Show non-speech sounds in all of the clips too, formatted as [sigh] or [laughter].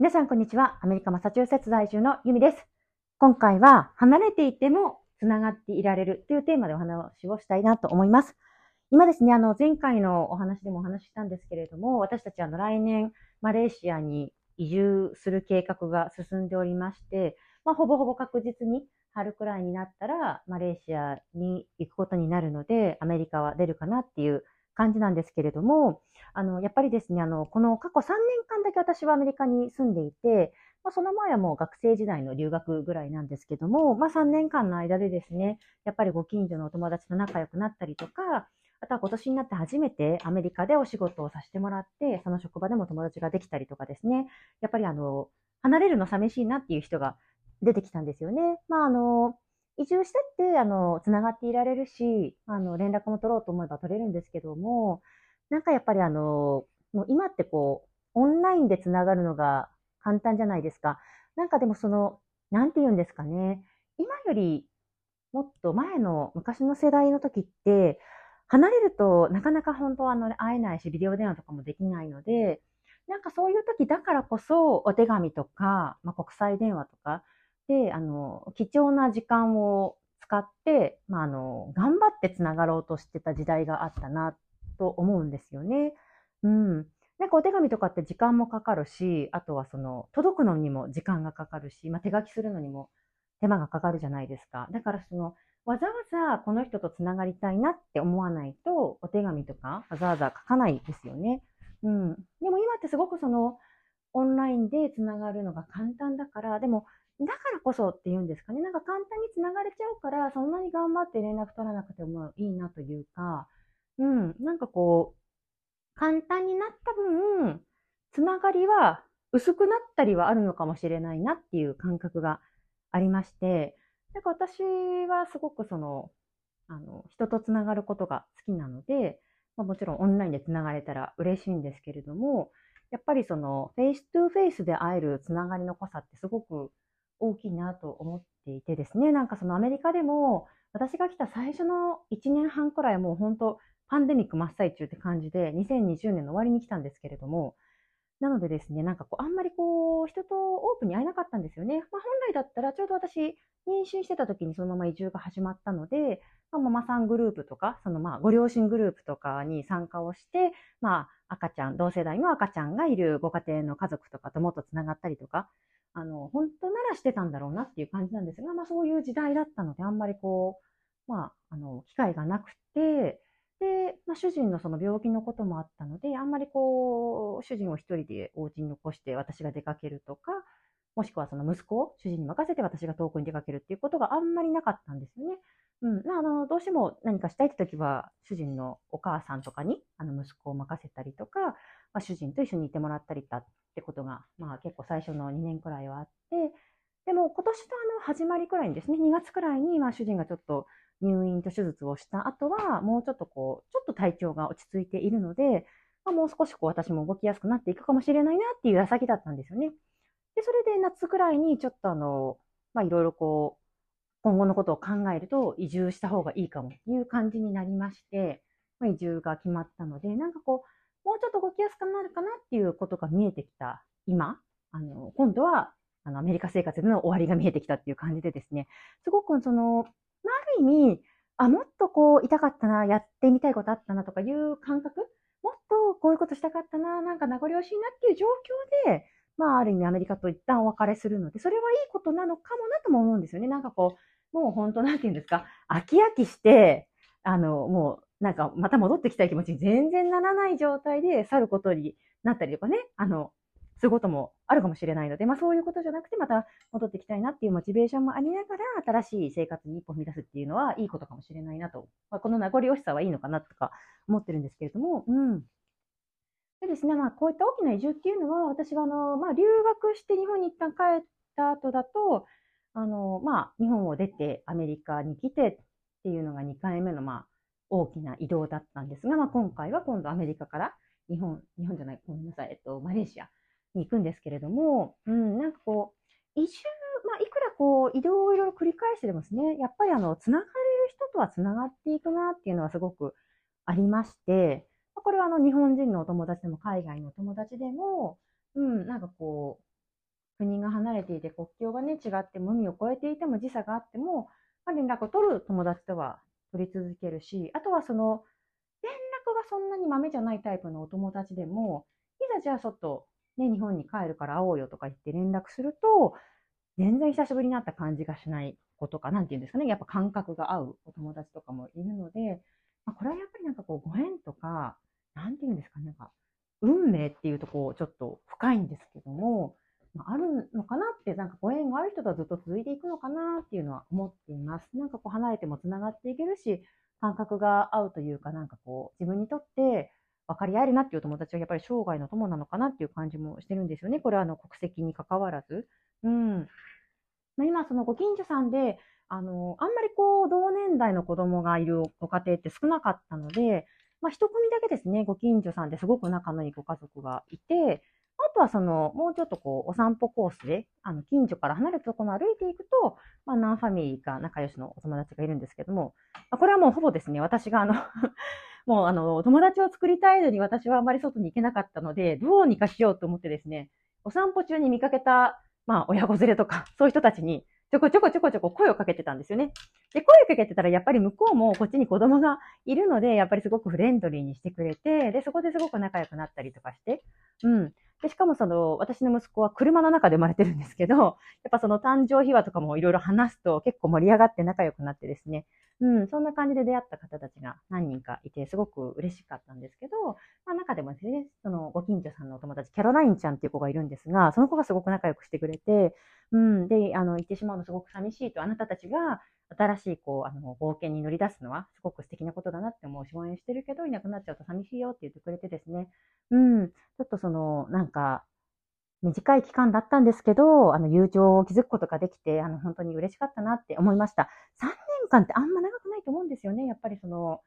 皆さん、こんにちは。アメリカ・マサチューセッツ在住のユミです。今回は、離れていてもつながっていられるというテーマでお話をしたいなと思います。今ですね、あの、前回のお話でもお話ししたんですけれども、私たちは来年、マレーシアに移住する計画が進んでおりまして、まあ、ほぼほぼ確実に春くらいになったら、マレーシアに行くことになるので、アメリカは出るかなっていう感じなんですけれども、あの、やっぱりですね、あの、この過去3年間だけ私はアメリカに住んでいて、まあ、その前はもう学生時代の留学ぐらいなんですけども、まあ、3年間の間でですね、やっぱりご近所のお友達と仲良くなったりとか、あとは今年になって初めてアメリカでお仕事をさせてもらって、その職場でも友達ができたりとかですね、やっぱりあの、離れるの寂しいなっていう人が出てきたんですよね。まああの、移住してって、あの、つながっていられるし、あの、連絡も取ろうと思えば取れるんですけども、なんかやっぱりあの、もう今ってこう、オンラインでつながるのが簡単じゃないですか。なんかでもその、なんて言うんですかね。今よりもっと前の昔の世代の時って、離れるとなかなか本当はあの会えないし、ビデオ電話とかもできないので、なんかそういう時だからこそお手紙とか、まあ、国際電話とか、で、あの、貴重な時間を使って、まあ、あの、頑張ってつながろうとしてた時代があったな、と思うんですよね。うん。なんかお手紙とかって時間もかかるし、あとはその、届くのにも時間がかかるし、まあ、手書きするのにも手間がかかるじゃないですか。だからその、わざわざこの人とつながりたいなって思わないと、お手紙とかわざわざ書かないですよね。うん。でも今ってすごくその、オンラインでつながるのが簡単だから、でもだからこそっていうんですかね。なんか簡単につながれちゃうから、そんなに頑張って連絡取らなくてもいいなというか、うん、なんかこう、簡単になった分、つながりは薄くなったりはあるのかもしれないなっていう感覚がありまして、なんか私はすごくその、あの、人とつながることが好きなので、まあ、もちろんオンラインでつながれたら嬉しいんですけれども、やっぱりその、 face to face で会えるつながりの濃さってすごく大きいなと思っていてですね、なんかそのアメリカでも、私が来た最初の1年半くらいもう本当、パンデミック真っ最中って感じで、2020年の終わりに来たんですけれども、なのでですね、なんかこう、あんまりこう、人とオープンに会えなかったんですよね。まあ、本来だったら、ちょうど私、妊娠してた時にそのまま移住が始まったので、まあ、ママさんグループとか、そのまあ、ご両親グループとかに参加をして、まあ、赤ちゃん、同世代の赤ちゃんがいるご家庭の家族とかともっとつながったりとか、あの、本当ならしてたんだろうなっていう感じなんですが、まあそういう時代だったので、あんまりこう、まあ、あの、機会がなくて、で、まあ、主人のその病気のこともあったので、あんまりこう、主人を一人でお家に残して私が出かけるとか、もしくはその息子を主人に任せて私が遠くに出かけるっていうことがあんまりなかったんですよね。うん。あの、どうしても何かしたいって時は、主人のお母さんとかに、あの、息子を任せたりとか、まあ、主人と一緒にいてもらったりだってことが、まあ結構最初の2年くらいはあって、でも今年のあの始まりくらいにですね、2月くらいに、まあ主人がちょっと入院と手術をした後は、もうちょっとこう、ちょっと体調が落ち着いているので、まあ、もう少しこう私も動きやすくなっていくかもしれないなっていう矢先だったんですよね。で、それで夏くらいにちょっとあの、いろいろこう、今後のことを考えると移住した方がいいかもという感じになりまして、ま、移住が決まったので、なんかこう、もうちょっと動きやすくなるかなっていうことが見えてきた今、あの、今度は、あの、アメリカ生活での終わりが見えてきたっていう感じでですね、すごくその、まあ、ある意味、あ、もっとこう、痛かったな、やってみたいことあったなとかいう感覚もっとこういうことしたかったな、なんか名残惜しいなっていう状況で、まあ、ある意味アメリカと一旦お別れするので、それはいいことなのかもなとも思うんですよね。なんかこう、もう本当なんて言うんですか、飽き飽きして、あの、もう、なんかまた戻ってきたい気持ちに全然ならない状態で去ることになったりとかね、あの、することもあるかもしれないので、まあそういうことじゃなくて、また戻ってきたいなっていうモチベーションもありながら、新しい生活に一歩踏み出すっていうのはいいことかもしれないなと。まあ、この名残惜しさはいいのかなとか思ってるんですけれども、うん。でですね、まあ、こういった大きな移住っていうのは、私は、あの、まあ、留学して日本に一旦帰った後だと、あの、まあ、日本を出てアメリカに来てっていうのが2回目の、まあ、大きな移動だったんですが、まあ、今回は今度アメリカから日本、日本じゃない、ごめんなさい、えっと、マレーシアに行くんですけれども、うん、なんかこう、移住、まあ、いくらこう、移動をいろいろ繰り返してでもですね、やっぱりあの、つながれる人とはつながっていくなっていうのはすごくありまして、これはあの日本人のお友達でも海外のお友達でも、うん、なんかこう国が離れていて国境がね、違っても海を越えていても時差があっても、まあ、連絡を取る友達とは取り続けるし、あとはその、連絡がそんなに豆じゃないタイプのお友達でも、いざじゃあちょっとね、日本に帰るから会おうよとか言って連絡すると、全然久しぶりに会った感じがしないことか、なんていうんですかね、やっぱ感覚が合うお友達とかもいるので、まあ、これはやっぱりなんかこう、ご縁とか、なんていうんですかね、なんか、運命っていうとこう、ちょっと深いんですけども、あ、るのかなって、なんかご縁がある人とはずっと続いていくのかなっていうのは思っています。なんかこう離れても繋がっていけるし、感覚が合うというか、なんかこう、自分にとって分かり合えるなっていう友達はやっぱり生涯の友なのかなっていう感じもしてるんですよね。これはあの国籍に関わらず。うん。まあ、今、そのご近所さんで、あの、あんまりこう、同年代の子供がいるご家庭って少なかったので、まあ、一組だけですね、ご近所さんですごく仲のいいご家族がいて、あとはその、もうちょっとこう、お散歩コースで、あの、近所から離れたところを歩いていくと、まあ、ナンファミリーが仲良しのお友達がいるんですけども、まあ、これはもうほぼですね、私があの [laughs] もうあの、友達を作りたいのに私はあまり外に行けなかったので、どうにかしようと思ってですね、お散歩中に見かけた、まあ、親子連れとか、そういう人たちに、ちょこちょこちょこちょこ声をかけてたんですよね。で、声をかけてたら、やっぱり向こうもこっちに子供がいるので、やっぱりすごくフレンドリーにしてくれて、で、そこですごく仲良くなったりとかして、うん。で、しかもその、私の息子は車の中で生まれてるんですけど、[laughs] やっぱその誕生秘話とかもいろいろ話すと結構盛り上がって仲良くなってですね、うん、そんな感じで出会った方たちが何人かいて、すごく嬉しかったんですけど、まあ中でもですね、そのご近所さんのお友達、キャロラインちゃんっていう子がいるんですが、その子がすごく仲良くしてくれて、うん、で、あの、行ってしまうのすごく寂しいと、あなたたちが新しい、こう、あの、冒険に乗り出すのはすごく素敵なことだなって思うし、応援してるけど、いなくなっちゃうと寂しいよって言ってくれてですね、うん、ちょっとその、なんか、短い期間だったんですけど、あの、友情を築くことができて、あの、本当に嬉しかったなって思いました。3年間ってあんま長くないと思うんですよね。やっぱりその、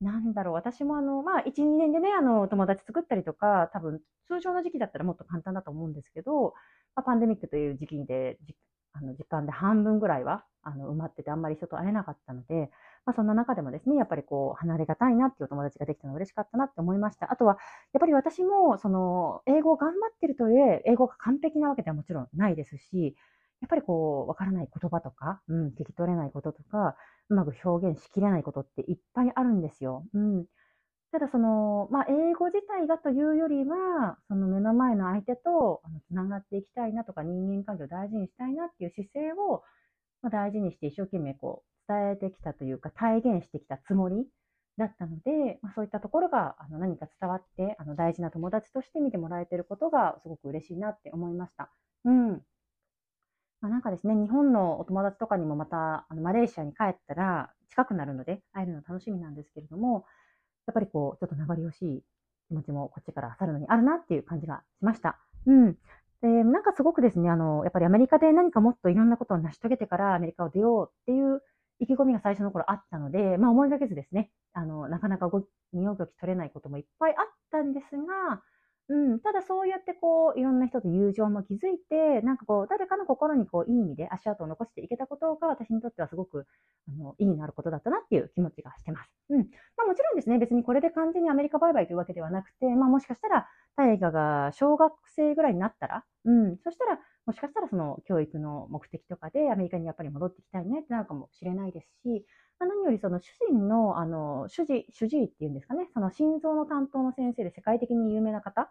なんだろう、私もあの、まあ、1、2年でね、あの、友達作ったりとか、多分、通常の時期だったらもっと簡単だと思うんですけど、まあ、パンデミックという時期で、あの時間で半分ぐらいは、あの、埋まっててあんまり人と会えなかったので、まあ、そんな中でもですね、やっぱりこう、離れがたいなっていうお友達ができたの嬉しかったなって思いました。あとは、やっぱり私も、その、英語を頑張ってるといえ、英語が完璧なわけではもちろんないですし、やっぱりこう、わからない言葉とか、うん、聞き取れないこととか、うまく表現しきれないことっていっぱいあるんですよ。うん。ただその、まあ、英語自体がというよりは、その目の前の相手とつながっていきたいなとか、人間関係を大事にしたいなっていう姿勢を、ま、大事にして一生懸命こう、伝えてきたというか、体現してきたつもりだったので、まあ、そういったところがあの何か伝わって、あの大事な友達として見てもらえてることがすごく嬉しいなって思いました。うん。まあ、なんかですね、日本のお友達とかにもまた、あのマレーシアに帰ったら近くなるので、会えるの楽しみなんですけれども、やっぱりこう、ちょっと名残惜しい気持ちもこっちから去るのにあるなっていう感じがしました。うん。で、なんかすごくですね、あの、やっぱりアメリカで何かもっといろんなことを成し遂げてからアメリカを出ようっていう意気込みが最初の頃あったので、まあ思いがけずですね、あの、なかなかご身動き取れないこともいっぱいあったんですが、うん、ただそうやってこう、いろんな人と友情も築いて、なんかこう、誰かの心にこう、いい意味で足跡を残していけたことが私にとってはすごく、あの、意義のあることだったなっていう気持ちがしてます。うん。まあもちろんですね、別にこれで完全にアメリカバイバイというわけではなくて、まあもしかしたら、大河が小学生ぐらいになったら、うん、そしたら、もしかしたらその教育の目的とかでアメリカにやっぱり戻ってきたいねってなるかもしれないですし、まあ、何よりその主人の、あの、主治、主治医っていうんですかね、その心臓の担当の先生で世界的に有名な方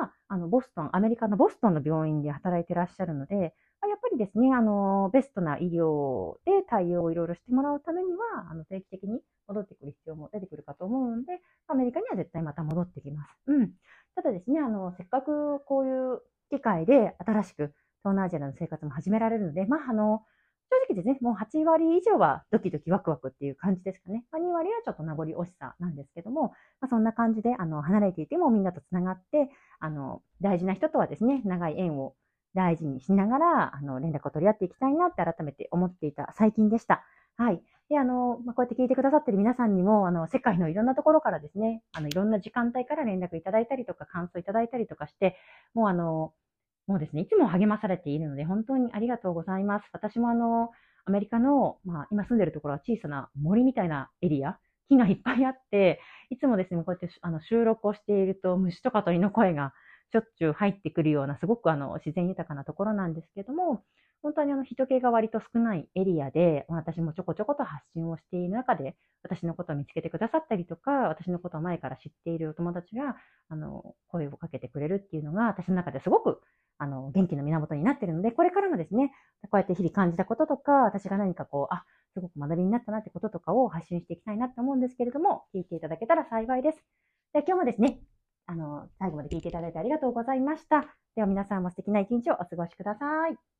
が、あの、ボストン、アメリカのボストンの病院で働いてらっしゃるので、ま、やっぱりですね、あの、ベストな医療で対応をいろいろしてもらうためには、あの、定期的に戻ってくる必要も出てくるかと思うので、アメリカには絶対また戻ってきます。うん。ただですね、あの、せっかくこういう機会で新しく東南アジアの生活も始められるので、まあ、あの、正直ですね、もう8割以上はドキドキワクワクっていう感じですかね。まあ、2割はちょっと名残惜しさなんですけども、まあ、そんな感じで、あの、離れていてもみんなと繋がって、あの、大事な人とはですね、長い縁を大事にしながら、あの、連絡を取り合っていきたいなって改めて思っていた最近でした。はい。で、あの、まあ、こうやって聞いてくださってる皆さんにも、あの、世界のいろんなところからですね、あの、いろんな時間帯から連絡いただいたりとか、感想いただいたりとかして、もうあの、もうですね、いつも励まされているので、本当にありがとうございます。私もあの、アメリカの、まあ、今住んでるところは小さな森みたいなエリア、木がいっぱいあって、いつもですね、こうやってあの収録をしていると、虫とか鳥の声がしょっちゅう入ってくるような、すごくあの、自然豊かなところなんですけども、本当にあの、人気が割と少ないエリアで、私もちょこちょこと発信をしている中で、私のことを見つけてくださったりとか、私のことを前から知っているお友達が、あの、声をかけてくれるっていうのが、私の中ですごく、あの、元気の源になっているので、これからもですね、こうやって日々感じたこととか、私が何かこう、あ、すごく学びになったなってこととかを発信していきたいなと思うんですけれども、聞いていただけたら幸いです。で今日もですね、あの、最後まで聞いていただいてありがとうございました。では皆さんも素敵な一日をお過ごしください。